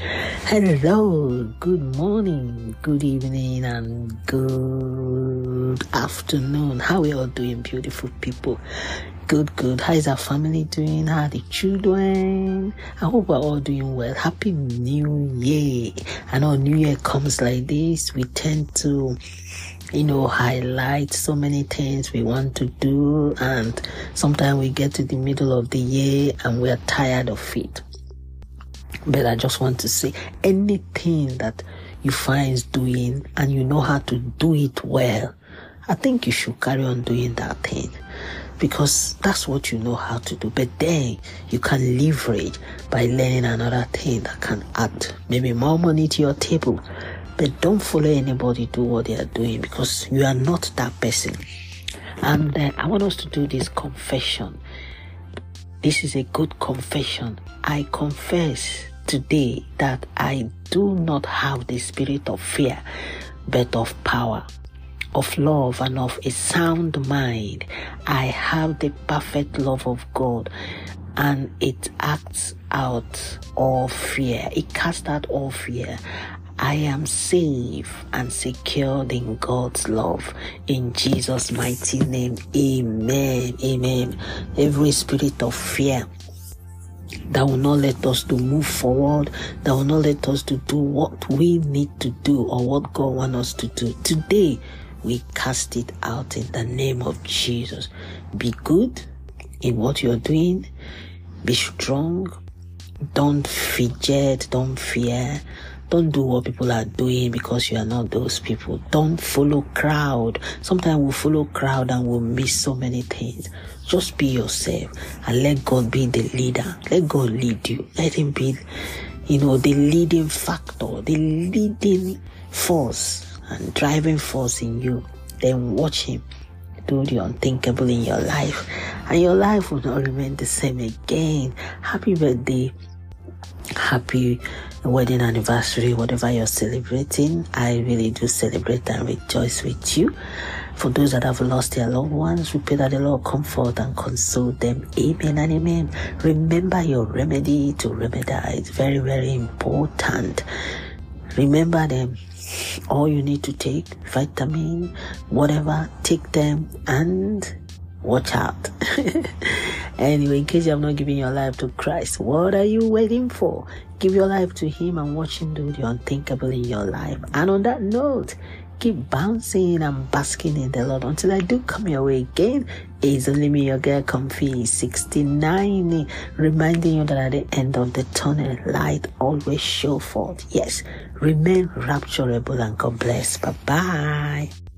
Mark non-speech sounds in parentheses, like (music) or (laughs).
Hello, good morning, good evening, and good afternoon. How are you all doing, beautiful people? Good, good. How is our family doing? How are the children? I hope we're all doing well. Happy New Year. I know New Year comes like this. We tend to you know, highlight so many things we want to do, and sometimes we get to the middle of the year and we're tired of it. But I just want to say anything that you find doing and you know how to do it well, I think you should carry on doing that thing because that's what you know how to do. But then you can leverage by learning another thing that can add maybe more money to your table. But don't follow anybody do what they are doing because you are not that person. And uh, I want us to do this confession. This is a good confession. I confess today that I do not have the spirit of fear, but of power, of love, and of a sound mind. I have the perfect love of God, and it acts out all fear. It casts out all fear. I am safe and secured in God's love. In Jesus' mighty name, amen. Amen. Every spirit of fear that will not let us to move forward, that will not let us to do what we need to do or what God wants us to do. Today, we cast it out in the name of Jesus. Be good in what you're doing. Be strong. Don't fidget. Don't fear. Don't do what people are doing because you are not those people. Don't follow crowd. Sometimes we follow crowd and we'll miss so many things. Just be yourself and let God be the leader. Let God lead you. Let Him be, you know, the leading factor, the leading force and driving force in you. Then watch Him do the unthinkable in your life, and your life will not remain the same again. Happy birthday happy wedding anniversary, whatever you're celebrating. I really do celebrate and rejoice with you. For those that have lost their loved ones, we pray that the Lord comfort and console them. Amen and amen. Remember your remedy to remedize. Very, very important. Remember them. All you need to take, vitamin, whatever, take them and watch out. (laughs) anyway, in case you have not given your life to Christ, what are you waiting for? Give your life to Him and watch Him do the unthinkable in your life. And on that note, keep bouncing and basking in the Lord until I do come your way again. It's only me, your girl, Comfy 69, reminding you that at the end of the tunnel, light always show forth. Yes, remain rapturable and God bless. Bye bye.